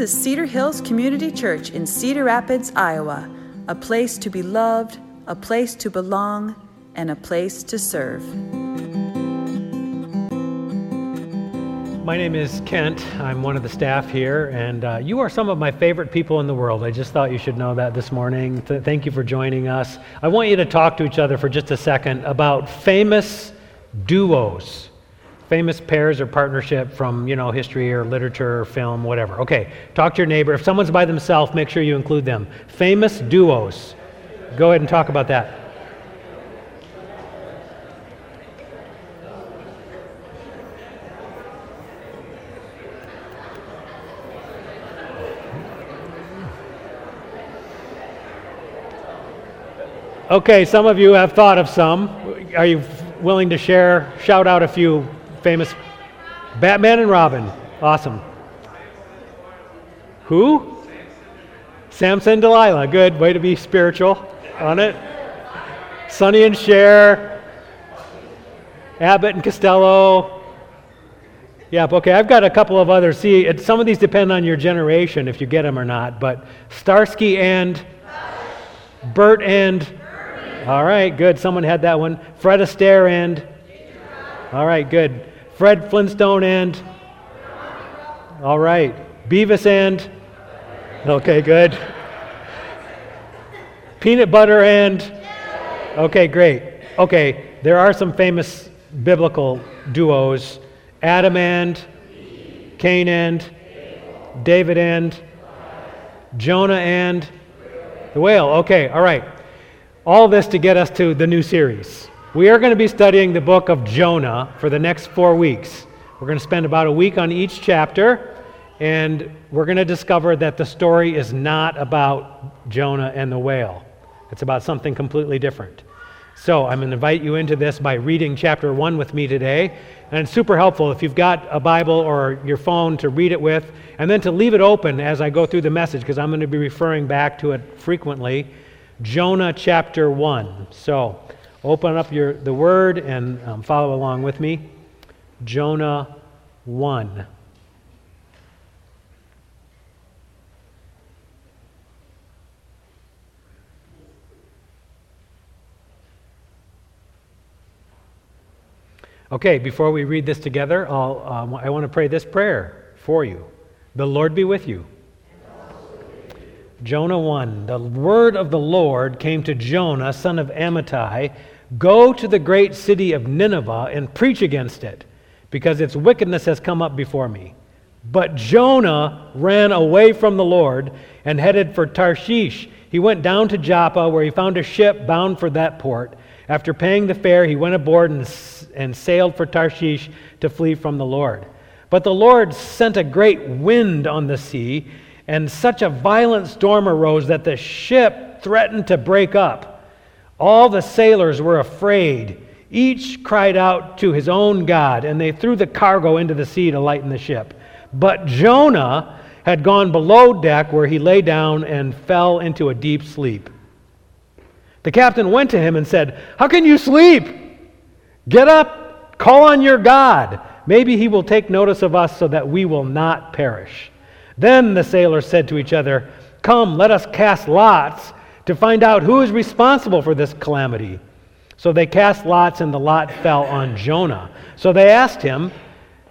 This is Cedar Hills Community Church in Cedar Rapids, Iowa, a place to be loved, a place to belong, and a place to serve. My name is Kent. I'm one of the staff here, and uh, you are some of my favorite people in the world. I just thought you should know that this morning. Th- thank you for joining us. I want you to talk to each other for just a second about famous duos famous pairs or partnership from you know history or literature or film whatever. Okay talk to your neighbor. If someone's by themselves make sure you include them. Famous duos. Go ahead and talk about that. Okay, some of you have thought of some. Are you willing to share, shout out a few famous Batman and Robin? Awesome. Who? Samson and Delilah. Good. Way to be spiritual on it. Sonny and Cher. Abbott and Costello. Yep, okay, I've got a couple of others. See, it, some of these depend on your generation if you get them or not, but Starsky and Bert and all right, good. Someone had that one. Fred Astaire and. All right, good. Fred Flintstone and. All right. Beavis and. Okay, good. Peanut butter and. Okay, great. Okay, there are some famous biblical duos Adam and. Cain and. David and. Jonah and. The whale. Okay, all right. All this to get us to the new series. We are going to be studying the book of Jonah for the next four weeks. We're going to spend about a week on each chapter, and we're going to discover that the story is not about Jonah and the whale. It's about something completely different. So I'm going to invite you into this by reading chapter 1 with me today. And it's super helpful if you've got a Bible or your phone to read it with, and then to leave it open as I go through the message, because I'm going to be referring back to it frequently. Jonah chapter 1. So open up your, the word and um, follow along with me. Jonah 1. Okay, before we read this together, um, I want to pray this prayer for you. The Lord be with you. Jonah 1. The word of the Lord came to Jonah, son of Amittai Go to the great city of Nineveh and preach against it, because its wickedness has come up before me. But Jonah ran away from the Lord and headed for Tarshish. He went down to Joppa, where he found a ship bound for that port. After paying the fare, he went aboard and, and sailed for Tarshish to flee from the Lord. But the Lord sent a great wind on the sea and such a violent storm arose that the ship threatened to break up. All the sailors were afraid. Each cried out to his own God, and they threw the cargo into the sea to lighten the ship. But Jonah had gone below deck where he lay down and fell into a deep sleep. The captain went to him and said, How can you sleep? Get up, call on your God. Maybe he will take notice of us so that we will not perish. Then the sailors said to each other, Come, let us cast lots to find out who is responsible for this calamity. So they cast lots, and the lot fell on Jonah. So they asked him,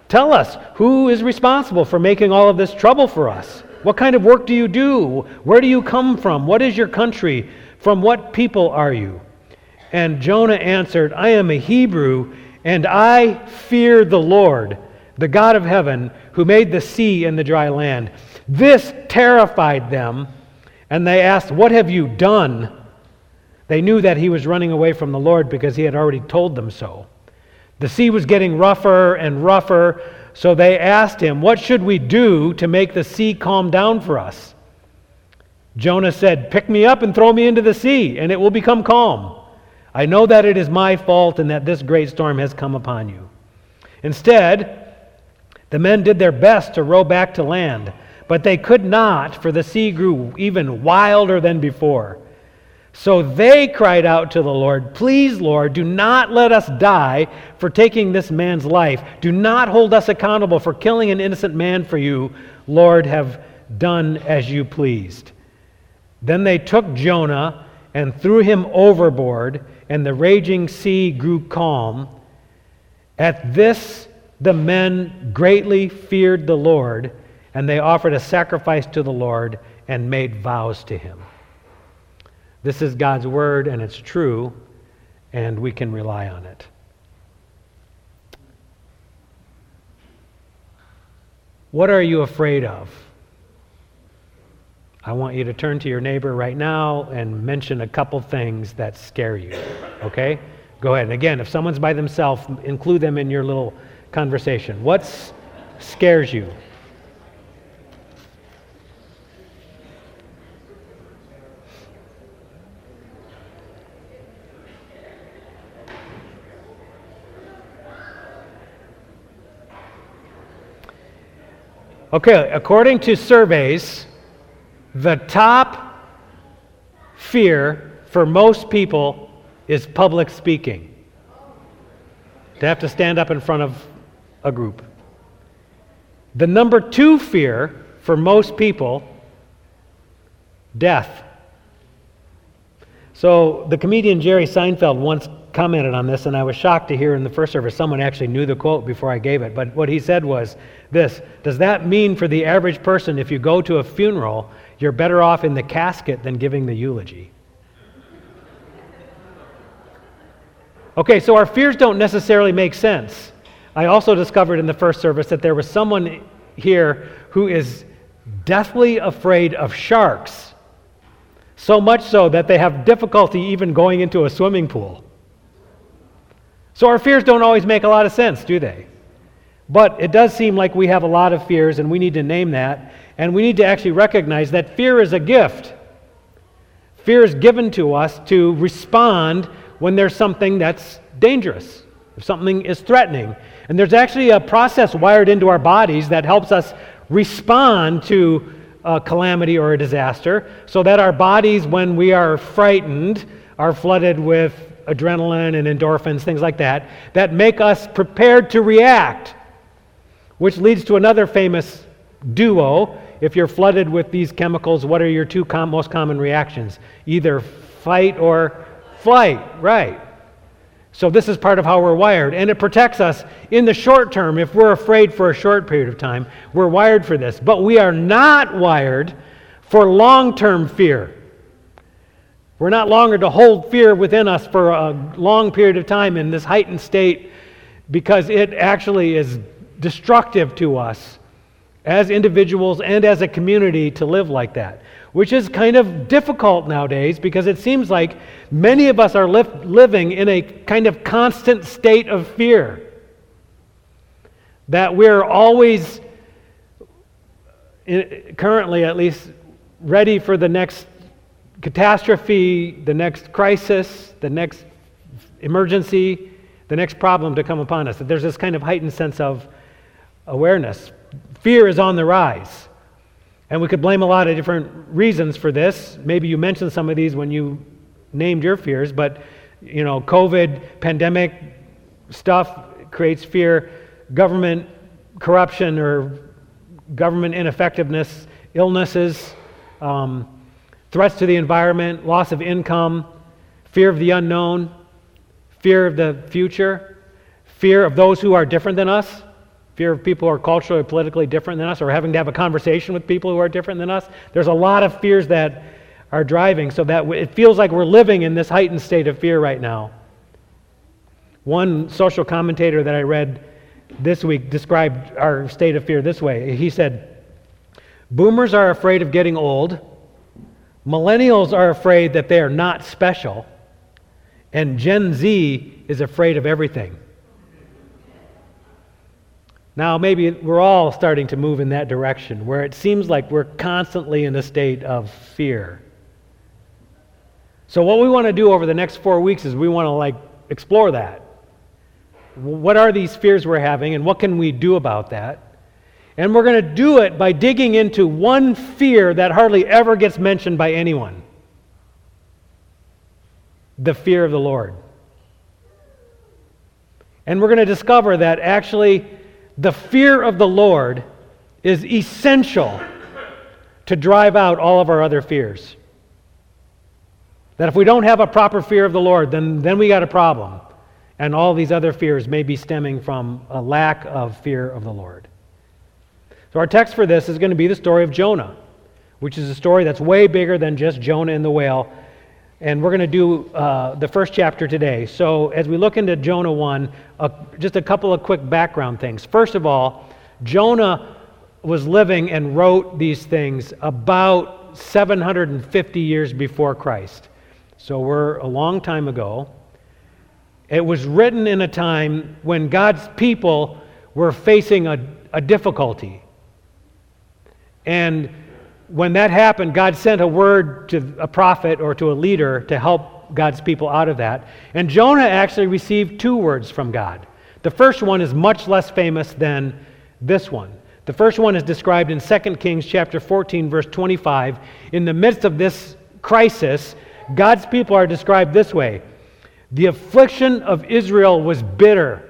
Tell us, who is responsible for making all of this trouble for us? What kind of work do you do? Where do you come from? What is your country? From what people are you? And Jonah answered, I am a Hebrew, and I fear the Lord the God of heaven, who made the sea and the dry land. This terrified them, and they asked, What have you done? They knew that he was running away from the Lord because he had already told them so. The sea was getting rougher and rougher, so they asked him, What should we do to make the sea calm down for us? Jonah said, Pick me up and throw me into the sea, and it will become calm. I know that it is my fault and that this great storm has come upon you. Instead, the men did their best to row back to land, but they could not, for the sea grew even wilder than before. So they cried out to the Lord, Please, Lord, do not let us die for taking this man's life. Do not hold us accountable for killing an innocent man for you. Lord, have done as you pleased. Then they took Jonah and threw him overboard, and the raging sea grew calm. At this, the men greatly feared the Lord, and they offered a sacrifice to the Lord and made vows to him. This is God's word, and it's true, and we can rely on it. What are you afraid of? I want you to turn to your neighbor right now and mention a couple things that scare you. Okay? Go ahead. And again, if someone's by themselves, include them in your little conversation. What scares you? Okay, according to surveys, the top fear for most people is public speaking. To have to stand up in front of a group. The number two fear for most people, death. So the comedian Jerry Seinfeld once commented on this, and I was shocked to hear in the first service someone actually knew the quote before I gave it. But what he said was this Does that mean for the average person, if you go to a funeral, you're better off in the casket than giving the eulogy? Okay, so our fears don't necessarily make sense. I also discovered in the first service that there was someone here who is deathly afraid of sharks, so much so that they have difficulty even going into a swimming pool. So our fears don't always make a lot of sense, do they? But it does seem like we have a lot of fears, and we need to name that. And we need to actually recognize that fear is a gift. Fear is given to us to respond when there's something that's dangerous, if something is threatening. And there's actually a process wired into our bodies that helps us respond to a calamity or a disaster so that our bodies, when we are frightened, are flooded with adrenaline and endorphins, things like that, that make us prepared to react, which leads to another famous duo. If you're flooded with these chemicals, what are your two com- most common reactions? Either fight or flight, right? So, this is part of how we're wired, and it protects us in the short term. If we're afraid for a short period of time, we're wired for this. But we are not wired for long term fear. We're not longer to hold fear within us for a long period of time in this heightened state because it actually is destructive to us as individuals and as a community to live like that, which is kind of difficult nowadays because it seems like many of us are li- living in a kind of constant state of fear. That we're always, currently at least, ready for the next catastrophe, the next crisis, the next emergency, the next problem to come upon us. There's this kind of heightened sense of awareness. Fear is on the rise. And we could blame a lot of different reasons for this. Maybe you mentioned some of these when you named your fears, but you know, COVID, pandemic stuff creates fear, government corruption or government ineffectiveness, illnesses, um, threats to the environment, loss of income, fear of the unknown, fear of the future, fear of those who are different than us, fear of people who are culturally or politically different than us, or having to have a conversation with people who are different than us. There's a lot of fears that are driving so that it feels like we're living in this heightened state of fear right now. One social commentator that I read this week described our state of fear this way. He said, Boomers are afraid of getting old Millennials are afraid that they are not special, and Gen Z is afraid of everything. Now, maybe we're all starting to move in that direction where it seems like we're constantly in a state of fear. So, what we want to do over the next four weeks is we want to like explore that. What are these fears we're having, and what can we do about that? And we're going to do it by digging into one fear that hardly ever gets mentioned by anyone the fear of the Lord. And we're going to discover that actually the fear of the Lord is essential to drive out all of our other fears. That if we don't have a proper fear of the Lord, then, then we got a problem. And all these other fears may be stemming from a lack of fear of the Lord. So, our text for this is going to be the story of Jonah, which is a story that's way bigger than just Jonah and the whale. And we're going to do uh, the first chapter today. So, as we look into Jonah 1, uh, just a couple of quick background things. First of all, Jonah was living and wrote these things about 750 years before Christ. So, we're a long time ago. It was written in a time when God's people were facing a, a difficulty. And when that happened, God sent a word to a prophet or to a leader to help God's people out of that. And Jonah actually received two words from God. The first one is much less famous than this one. The first one is described in 2 Kings chapter 14 verse 25. In the midst of this crisis, God's people are described this way. The affliction of Israel was bitter.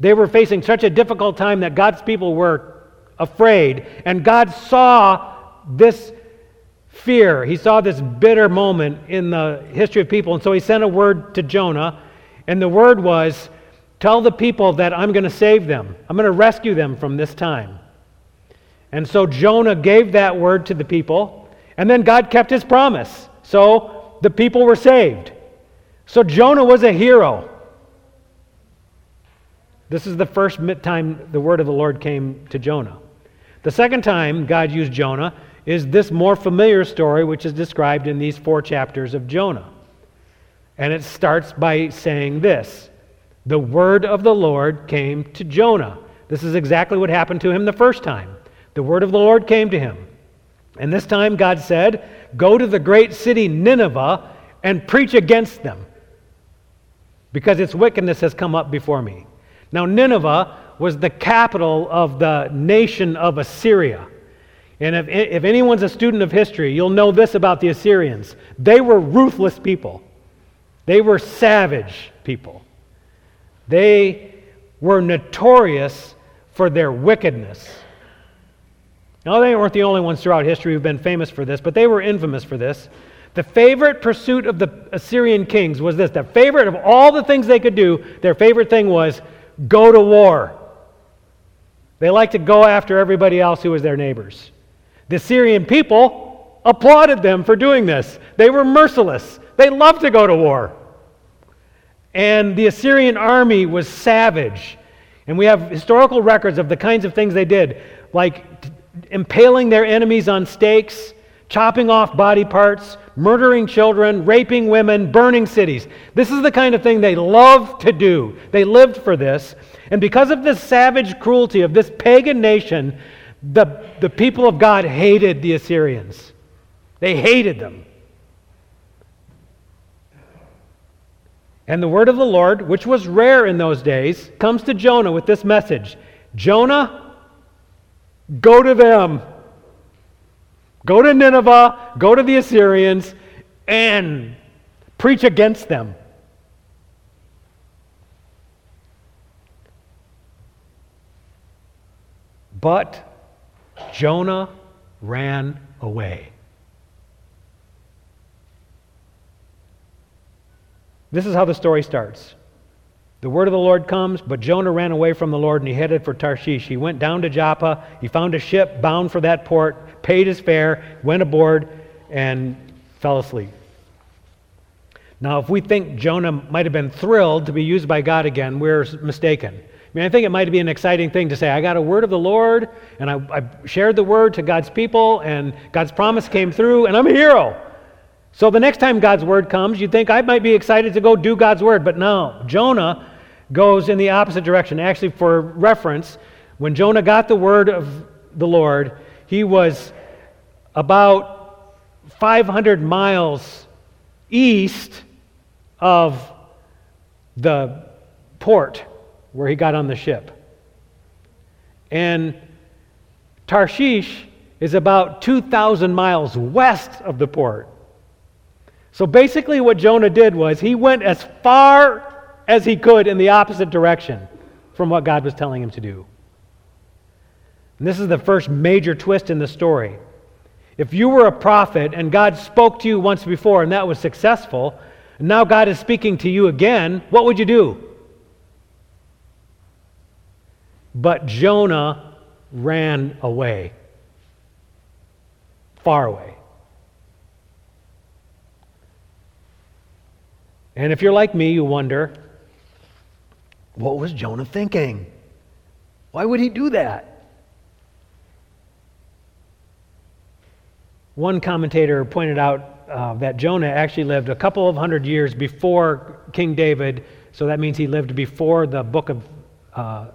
They were facing such a difficult time that God's people were afraid. And God saw this fear. He saw this bitter moment in the history of people. And so he sent a word to Jonah. And the word was, Tell the people that I'm going to save them. I'm going to rescue them from this time. And so Jonah gave that word to the people. And then God kept his promise. So the people were saved. So Jonah was a hero. This is the first time the word of the Lord came to Jonah. The second time God used Jonah is this more familiar story, which is described in these four chapters of Jonah. And it starts by saying this The word of the Lord came to Jonah. This is exactly what happened to him the first time. The word of the Lord came to him. And this time God said, Go to the great city Nineveh and preach against them, because its wickedness has come up before me. Now, Nineveh was the capital of the nation of Assyria. And if, if anyone's a student of history, you'll know this about the Assyrians. They were ruthless people, they were savage people. They were notorious for their wickedness. Now, they weren't the only ones throughout history who've been famous for this, but they were infamous for this. The favorite pursuit of the Assyrian kings was this the favorite of all the things they could do, their favorite thing was go to war. They liked to go after everybody else who was their neighbors. The Assyrian people applauded them for doing this. They were merciless, they loved to go to war. And the Assyrian army was savage. And we have historical records of the kinds of things they did, like impaling their enemies on stakes, chopping off body parts, murdering children, raping women, burning cities. This is the kind of thing they loved to do. They lived for this. And because of this savage cruelty of this pagan nation, the, the people of God hated the Assyrians. They hated them. And the word of the Lord, which was rare in those days, comes to Jonah with this message Jonah, go to them. Go to Nineveh, go to the Assyrians, and preach against them. But Jonah ran away. This is how the story starts. The word of the Lord comes, but Jonah ran away from the Lord and he headed for Tarshish. He went down to Joppa. He found a ship bound for that port, paid his fare, went aboard, and fell asleep. Now, if we think Jonah might have been thrilled to be used by God again, we're mistaken. I mean, I think it might be an exciting thing to say, I got a word of the Lord, and I, I shared the word to God's people, and God's promise came through, and I'm a hero. So the next time God's word comes, you'd think I might be excited to go do God's word. But no, Jonah goes in the opposite direction. Actually, for reference, when Jonah got the word of the Lord, he was about 500 miles east of the port where he got on the ship. And Tarshish is about 2,000 miles west of the port. So basically, what Jonah did was he went as far as he could in the opposite direction from what God was telling him to do. And this is the first major twist in the story. If you were a prophet and God spoke to you once before and that was successful, and now God is speaking to you again, what would you do? But Jonah ran away, far away. And if you're like me, you wonder, what was Jonah thinking? Why would he do that? One commentator pointed out uh, that Jonah actually lived a couple of hundred years before King David, so that means he lived before the book of, uh,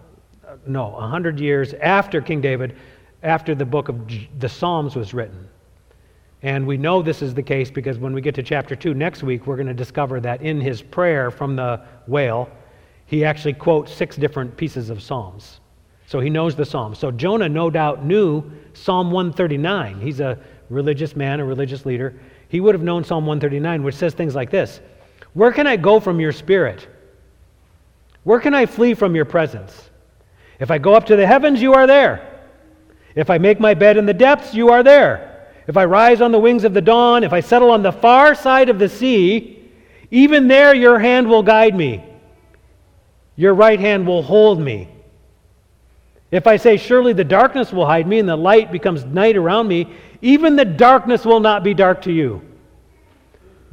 no, a hundred years after King David, after the book of J- the Psalms was written. And we know this is the case because when we get to chapter 2 next week, we're going to discover that in his prayer from the whale, he actually quotes six different pieces of Psalms. So he knows the Psalms. So Jonah, no doubt, knew Psalm 139. He's a religious man, a religious leader. He would have known Psalm 139, which says things like this Where can I go from your spirit? Where can I flee from your presence? If I go up to the heavens, you are there. If I make my bed in the depths, you are there. If I rise on the wings of the dawn, if I settle on the far side of the sea, even there your hand will guide me. Your right hand will hold me. If I say, Surely the darkness will hide me, and the light becomes night around me, even the darkness will not be dark to you.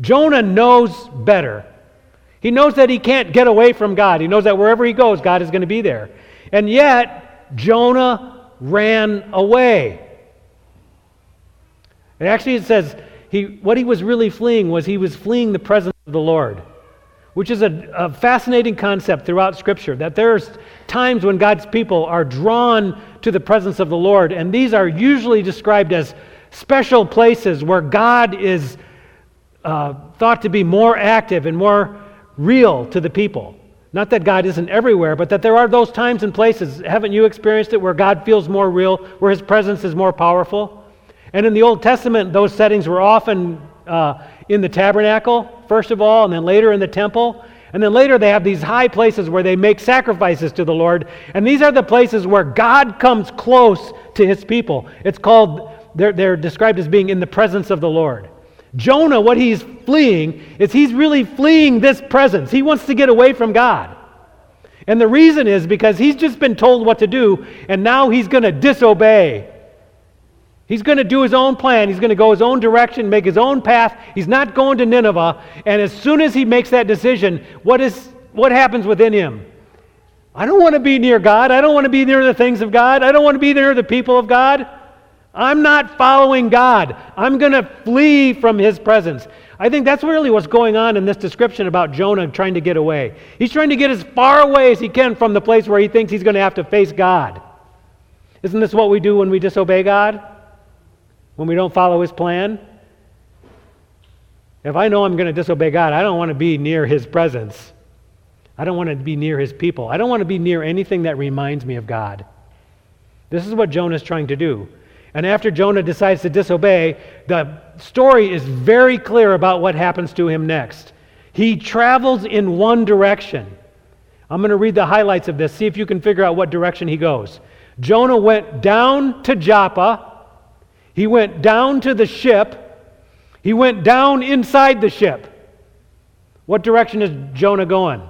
Jonah knows better. He knows that he can't get away from God. He knows that wherever he goes, God is going to be there. And yet, Jonah ran away. And actually, it says he, what he was really fleeing was he was fleeing the presence of the Lord, which is a, a fascinating concept throughout Scripture. That there's times when God's people are drawn to the presence of the Lord, and these are usually described as special places where God is uh, thought to be more active and more real to the people. Not that God isn't everywhere, but that there are those times and places, haven't you experienced it, where God feels more real, where His presence is more powerful? And in the Old Testament, those settings were often uh, in the tabernacle, first of all, and then later in the temple. And then later they have these high places where they make sacrifices to the Lord. And these are the places where God comes close to his people. It's called, they're, they're described as being in the presence of the Lord. Jonah, what he's fleeing is he's really fleeing this presence. He wants to get away from God. And the reason is because he's just been told what to do, and now he's going to disobey. He's going to do his own plan. He's going to go his own direction, make his own path. He's not going to Nineveh. And as soon as he makes that decision, what, is, what happens within him? I don't want to be near God. I don't want to be near the things of God. I don't want to be near the people of God. I'm not following God. I'm going to flee from his presence. I think that's really what's going on in this description about Jonah trying to get away. He's trying to get as far away as he can from the place where he thinks he's going to have to face God. Isn't this what we do when we disobey God? When we don't follow his plan? If I know I'm going to disobey God, I don't want to be near his presence. I don't want to be near his people. I don't want to be near anything that reminds me of God. This is what Jonah is trying to do. And after Jonah decides to disobey, the story is very clear about what happens to him next. He travels in one direction. I'm going to read the highlights of this, see if you can figure out what direction he goes. Jonah went down to Joppa he went down to the ship. He went down inside the ship. What direction is Jonah going?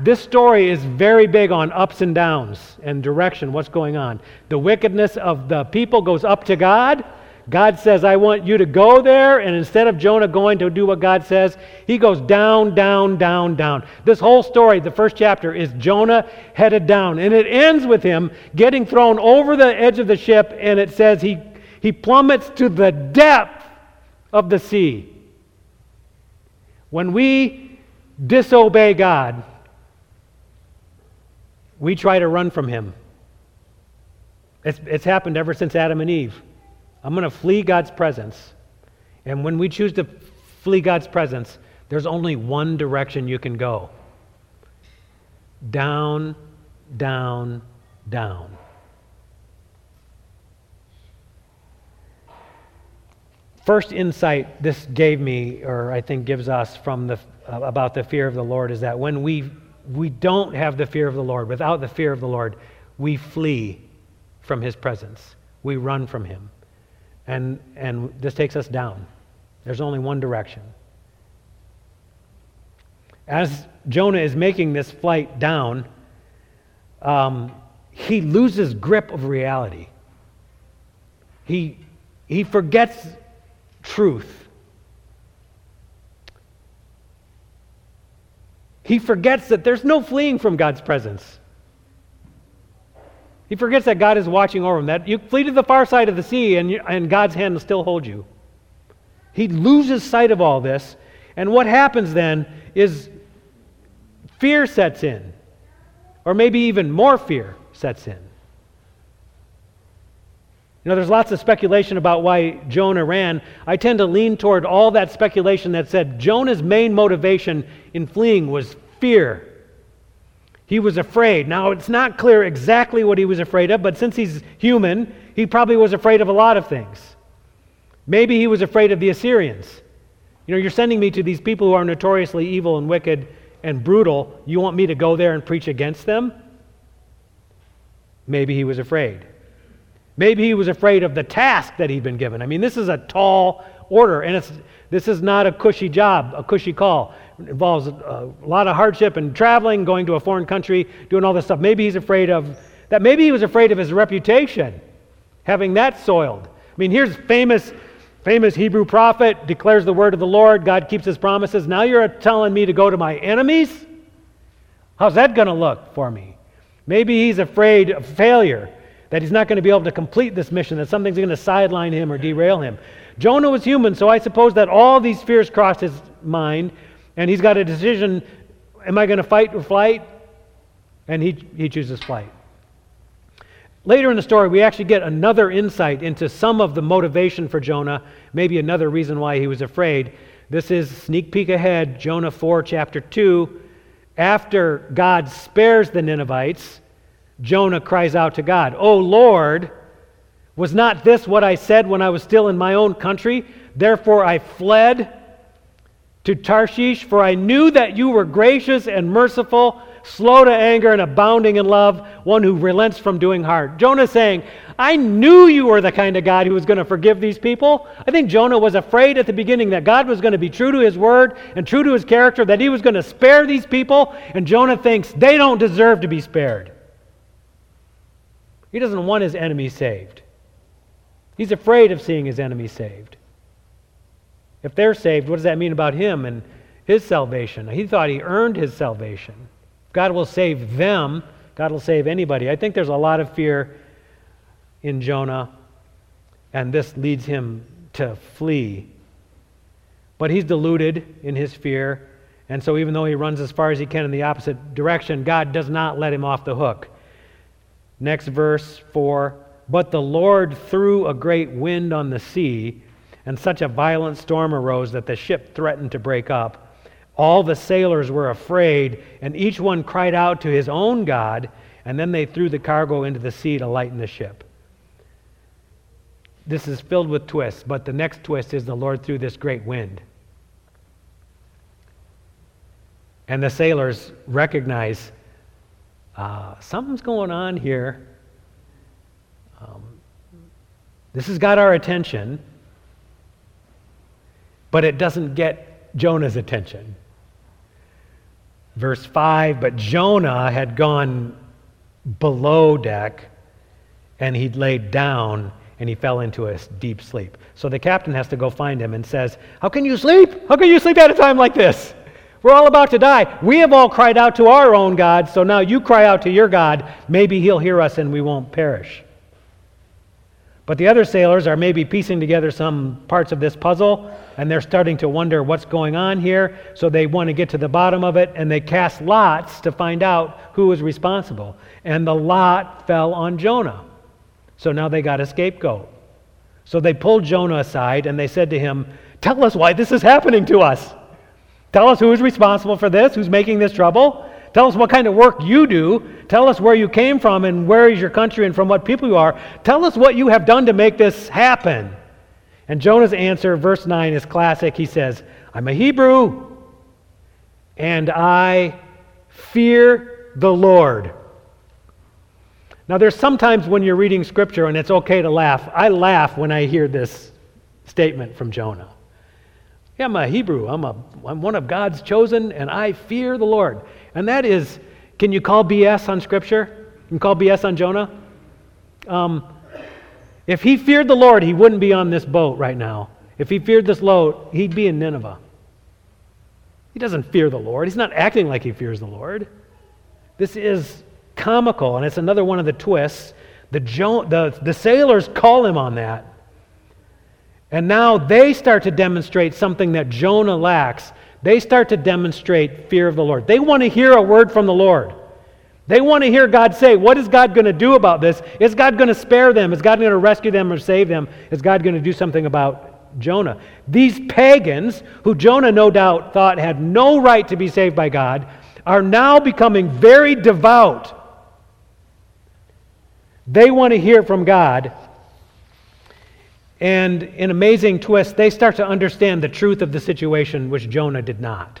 This story is very big on ups and downs and direction, what's going on. The wickedness of the people goes up to God. God says, I want you to go there. And instead of Jonah going to do what God says, he goes down, down, down, down. This whole story, the first chapter, is Jonah headed down. And it ends with him getting thrown over the edge of the ship. And it says he, he plummets to the depth of the sea. When we disobey God, we try to run from him. It's, it's happened ever since Adam and Eve. I'm going to flee God's presence. And when we choose to flee God's presence, there's only one direction you can go down, down, down. First insight this gave me, or I think gives us from the, about the fear of the Lord, is that when we, we don't have the fear of the Lord, without the fear of the Lord, we flee from his presence. We run from him. And, and this takes us down. There's only one direction. As Jonah is making this flight down, um, he loses grip of reality. He, he forgets truth. He forgets that there's no fleeing from God's presence. He forgets that God is watching over him, that you flee to the far side of the sea and, you, and God's hand will still hold you. He loses sight of all this. And what happens then is fear sets in, or maybe even more fear sets in. You know, there's lots of speculation about why Jonah ran. I tend to lean toward all that speculation that said Jonah's main motivation in fleeing was fear. He was afraid. Now, it's not clear exactly what he was afraid of, but since he's human, he probably was afraid of a lot of things. Maybe he was afraid of the Assyrians. You know, you're sending me to these people who are notoriously evil and wicked and brutal. You want me to go there and preach against them? Maybe he was afraid. Maybe he was afraid of the task that he'd been given. I mean, this is a tall order, and it's, this is not a cushy job, a cushy call. Involves a, a lot of hardship and traveling, going to a foreign country, doing all this stuff. Maybe he's afraid of that. Maybe he was afraid of his reputation, having that soiled. I mean, here's famous, famous Hebrew prophet declares the word of the Lord. God keeps his promises. Now you're telling me to go to my enemies? How's that going to look for me? Maybe he's afraid of failure, that he's not going to be able to complete this mission, that something's going to sideline him or derail him. Jonah was human, so I suppose that all these fears crossed his mind, and he's got a decision am I going to fight or flight? And he, he chooses flight. Later in the story, we actually get another insight into some of the motivation for Jonah, maybe another reason why he was afraid. This is sneak peek ahead, Jonah 4, chapter 2 after God spares the Ninevites, Jonah cries out to God, Oh Lord, was not this what I said when I was still in my own country? Therefore I fled to Tarshish, for I knew that you were gracious and merciful, slow to anger and abounding in love, one who relents from doing harm. Jonah saying, I knew you were the kind of God who was going to forgive these people. I think Jonah was afraid at the beginning that God was going to be true to his word and true to his character, that he was going to spare these people, and Jonah thinks they don't deserve to be spared. He doesn't want his enemy saved. He's afraid of seeing his enemy saved. If they're saved, what does that mean about him and his salvation? He thought he earned his salvation. God will save them. God will save anybody. I think there's a lot of fear in Jonah, and this leads him to flee. But he's deluded in his fear, and so even though he runs as far as he can in the opposite direction, God does not let him off the hook. Next verse 4 But the Lord threw a great wind on the sea, and such a violent storm arose that the ship threatened to break up. All the sailors were afraid, and each one cried out to his own God, and then they threw the cargo into the sea to lighten the ship. This is filled with twists, but the next twist is the Lord threw this great wind. And the sailors recognize uh, something's going on here. Um, this has got our attention, but it doesn't get Jonah's attention. Verse 5 But Jonah had gone below deck and he'd laid down and he fell into a deep sleep. So the captain has to go find him and says, How can you sleep? How can you sleep at a time like this? We're all about to die. We have all cried out to our own God, so now you cry out to your God. Maybe he'll hear us and we won't perish. But the other sailors are maybe piecing together some parts of this puzzle, and they're starting to wonder what's going on here. So they want to get to the bottom of it, and they cast lots to find out who was responsible. And the lot fell on Jonah. So now they got a scapegoat. So they pulled Jonah aside and they said to him, Tell us why this is happening to us. Tell us who is responsible for this, who's making this trouble. Tell us what kind of work you do. Tell us where you came from and where is your country and from what people you are. Tell us what you have done to make this happen. And Jonah's answer, verse 9, is classic. He says, I'm a Hebrew and I fear the Lord. Now, there's sometimes when you're reading scripture and it's okay to laugh. I laugh when I hear this statement from Jonah. Yeah, I'm a Hebrew. I'm, a, I'm one of God's chosen, and I fear the Lord. And that is, can you call BS on scripture? You can call BS on Jonah? Um, if he feared the Lord, he wouldn't be on this boat right now. If he feared this boat, he'd be in Nineveh. He doesn't fear the Lord. He's not acting like he fears the Lord. This is comical, and it's another one of the twists. The, jo- the, the sailors call him on that. And now they start to demonstrate something that Jonah lacks. They start to demonstrate fear of the Lord. They want to hear a word from the Lord. They want to hear God say, What is God going to do about this? Is God going to spare them? Is God going to rescue them or save them? Is God going to do something about Jonah? These pagans, who Jonah no doubt thought had no right to be saved by God, are now becoming very devout they want to hear from God. And in amazing twist, they start to understand the truth of the situation, which Jonah did not.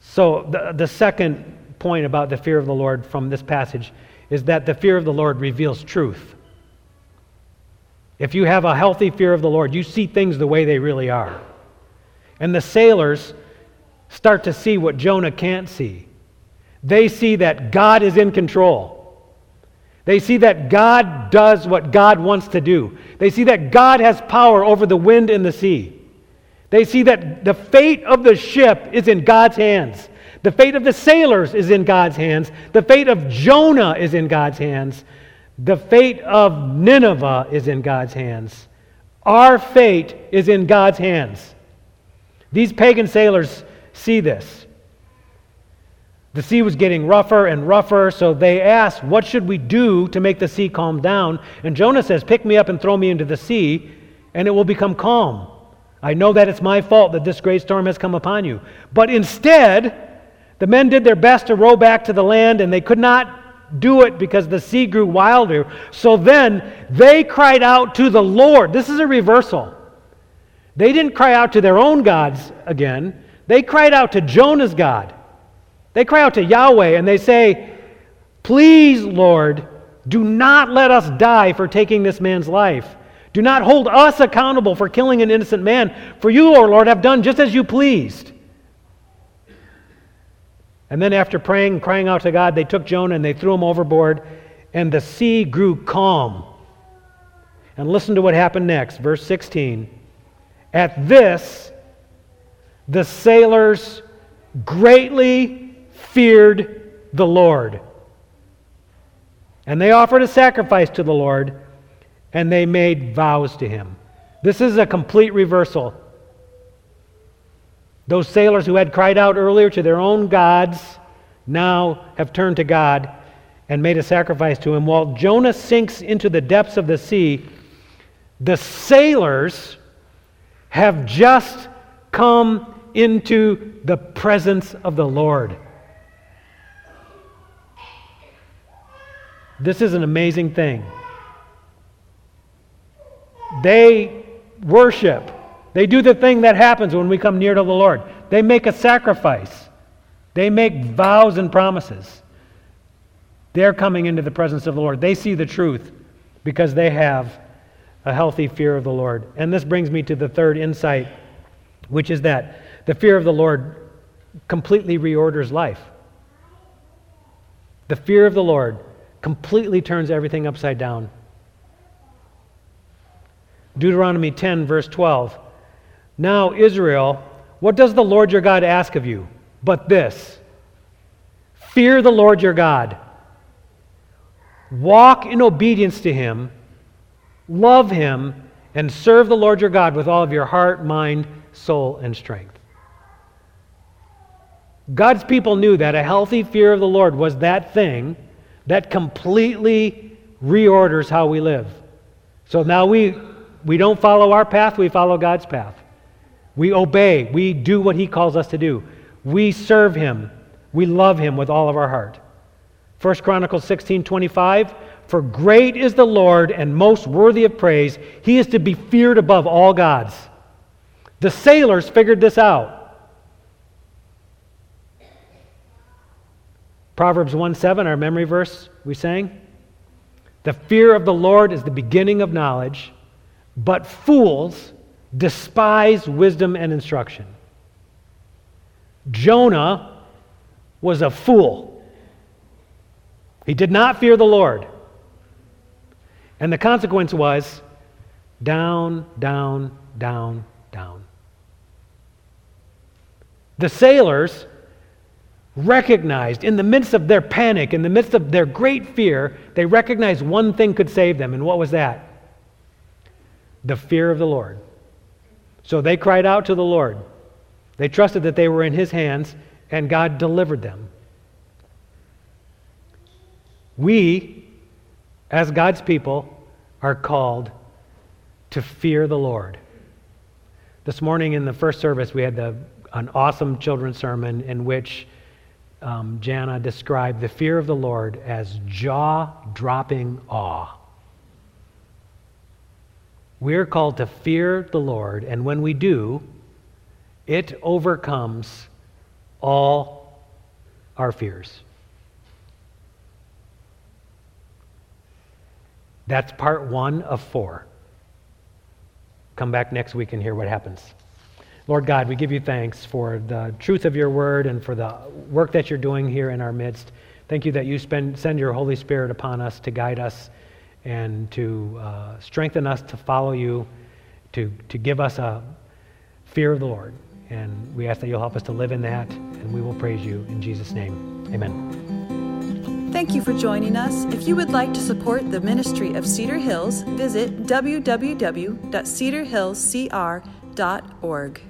So, the, the second point about the fear of the Lord from this passage is that the fear of the Lord reveals truth. If you have a healthy fear of the Lord, you see things the way they really are. And the sailors start to see what Jonah can't see. They see that God is in control. They see that God does what God wants to do. They see that God has power over the wind and the sea. They see that the fate of the ship is in God's hands. The fate of the sailors is in God's hands. The fate of Jonah is in God's hands. The fate of Nineveh is in God's hands. Our fate is in God's hands. These pagan sailors see this. The sea was getting rougher and rougher, so they asked, What should we do to make the sea calm down? And Jonah says, Pick me up and throw me into the sea, and it will become calm. I know that it's my fault that this great storm has come upon you. But instead, the men did their best to row back to the land, and they could not do it because the sea grew wilder. So then they cried out to the Lord. This is a reversal. They didn't cry out to their own gods again, they cried out to Jonah's God. They cry out to Yahweh and they say, Please, Lord, do not let us die for taking this man's life. Do not hold us accountable for killing an innocent man, for you, O Lord, have done just as you pleased. And then, after praying crying out to God, they took Jonah and they threw him overboard, and the sea grew calm. And listen to what happened next, verse 16. At this, the sailors greatly feared the Lord. And they offered a sacrifice to the Lord, and they made vows to him. This is a complete reversal. Those sailors who had cried out earlier to their own gods now have turned to God and made a sacrifice to him. While Jonah sinks into the depths of the sea, the sailors have just come into the presence of the Lord. This is an amazing thing. They worship. They do the thing that happens when we come near to the Lord. They make a sacrifice. They make vows and promises. They're coming into the presence of the Lord. They see the truth because they have a healthy fear of the Lord. And this brings me to the third insight, which is that the fear of the Lord completely reorders life. The fear of the Lord completely turns everything upside down. Deuteronomy 10, verse 12. Now, Israel, what does the Lord your God ask of you? But this Fear the Lord your God, walk in obedience to him, love him, and serve the Lord your God with all of your heart, mind, soul, and strength. God's people knew that a healthy fear of the Lord was that thing that completely reorders how we live. So now we, we don't follow our path, we follow God's path. We obey, we do what He calls us to do. We serve Him, we love Him with all of our heart. 1 Chronicles 16 25, for great is the Lord and most worthy of praise. He is to be feared above all gods. The sailors figured this out. Proverbs 1 7, our memory verse we sang. The fear of the Lord is the beginning of knowledge, but fools despise wisdom and instruction. Jonah was a fool. He did not fear the Lord. And the consequence was down, down, down, down. The sailors recognized in the midst of their panic, in the midst of their great fear, they recognized one thing could save them. And what was that? The fear of the Lord. So they cried out to the Lord. They trusted that they were in His hands, and God delivered them. We, as God's people, are called to fear the Lord. This morning in the first service, we had the, an awesome children's sermon in which um, Jana described the fear of the Lord as jaw dropping awe. We're called to fear the Lord, and when we do, it overcomes all our fears. That's part one of four. Come back next week and hear what happens. Lord God, we give you thanks for the truth of your word and for the work that you're doing here in our midst. Thank you that you spend, send your Holy Spirit upon us to guide us and to uh, strengthen us to follow you, to, to give us a fear of the Lord. And we ask that you'll help us to live in that, and we will praise you in Jesus' name. Amen. Thank you for joining us. If you would like to support the ministry of Cedar Hills, visit www.cedarhillscr.org.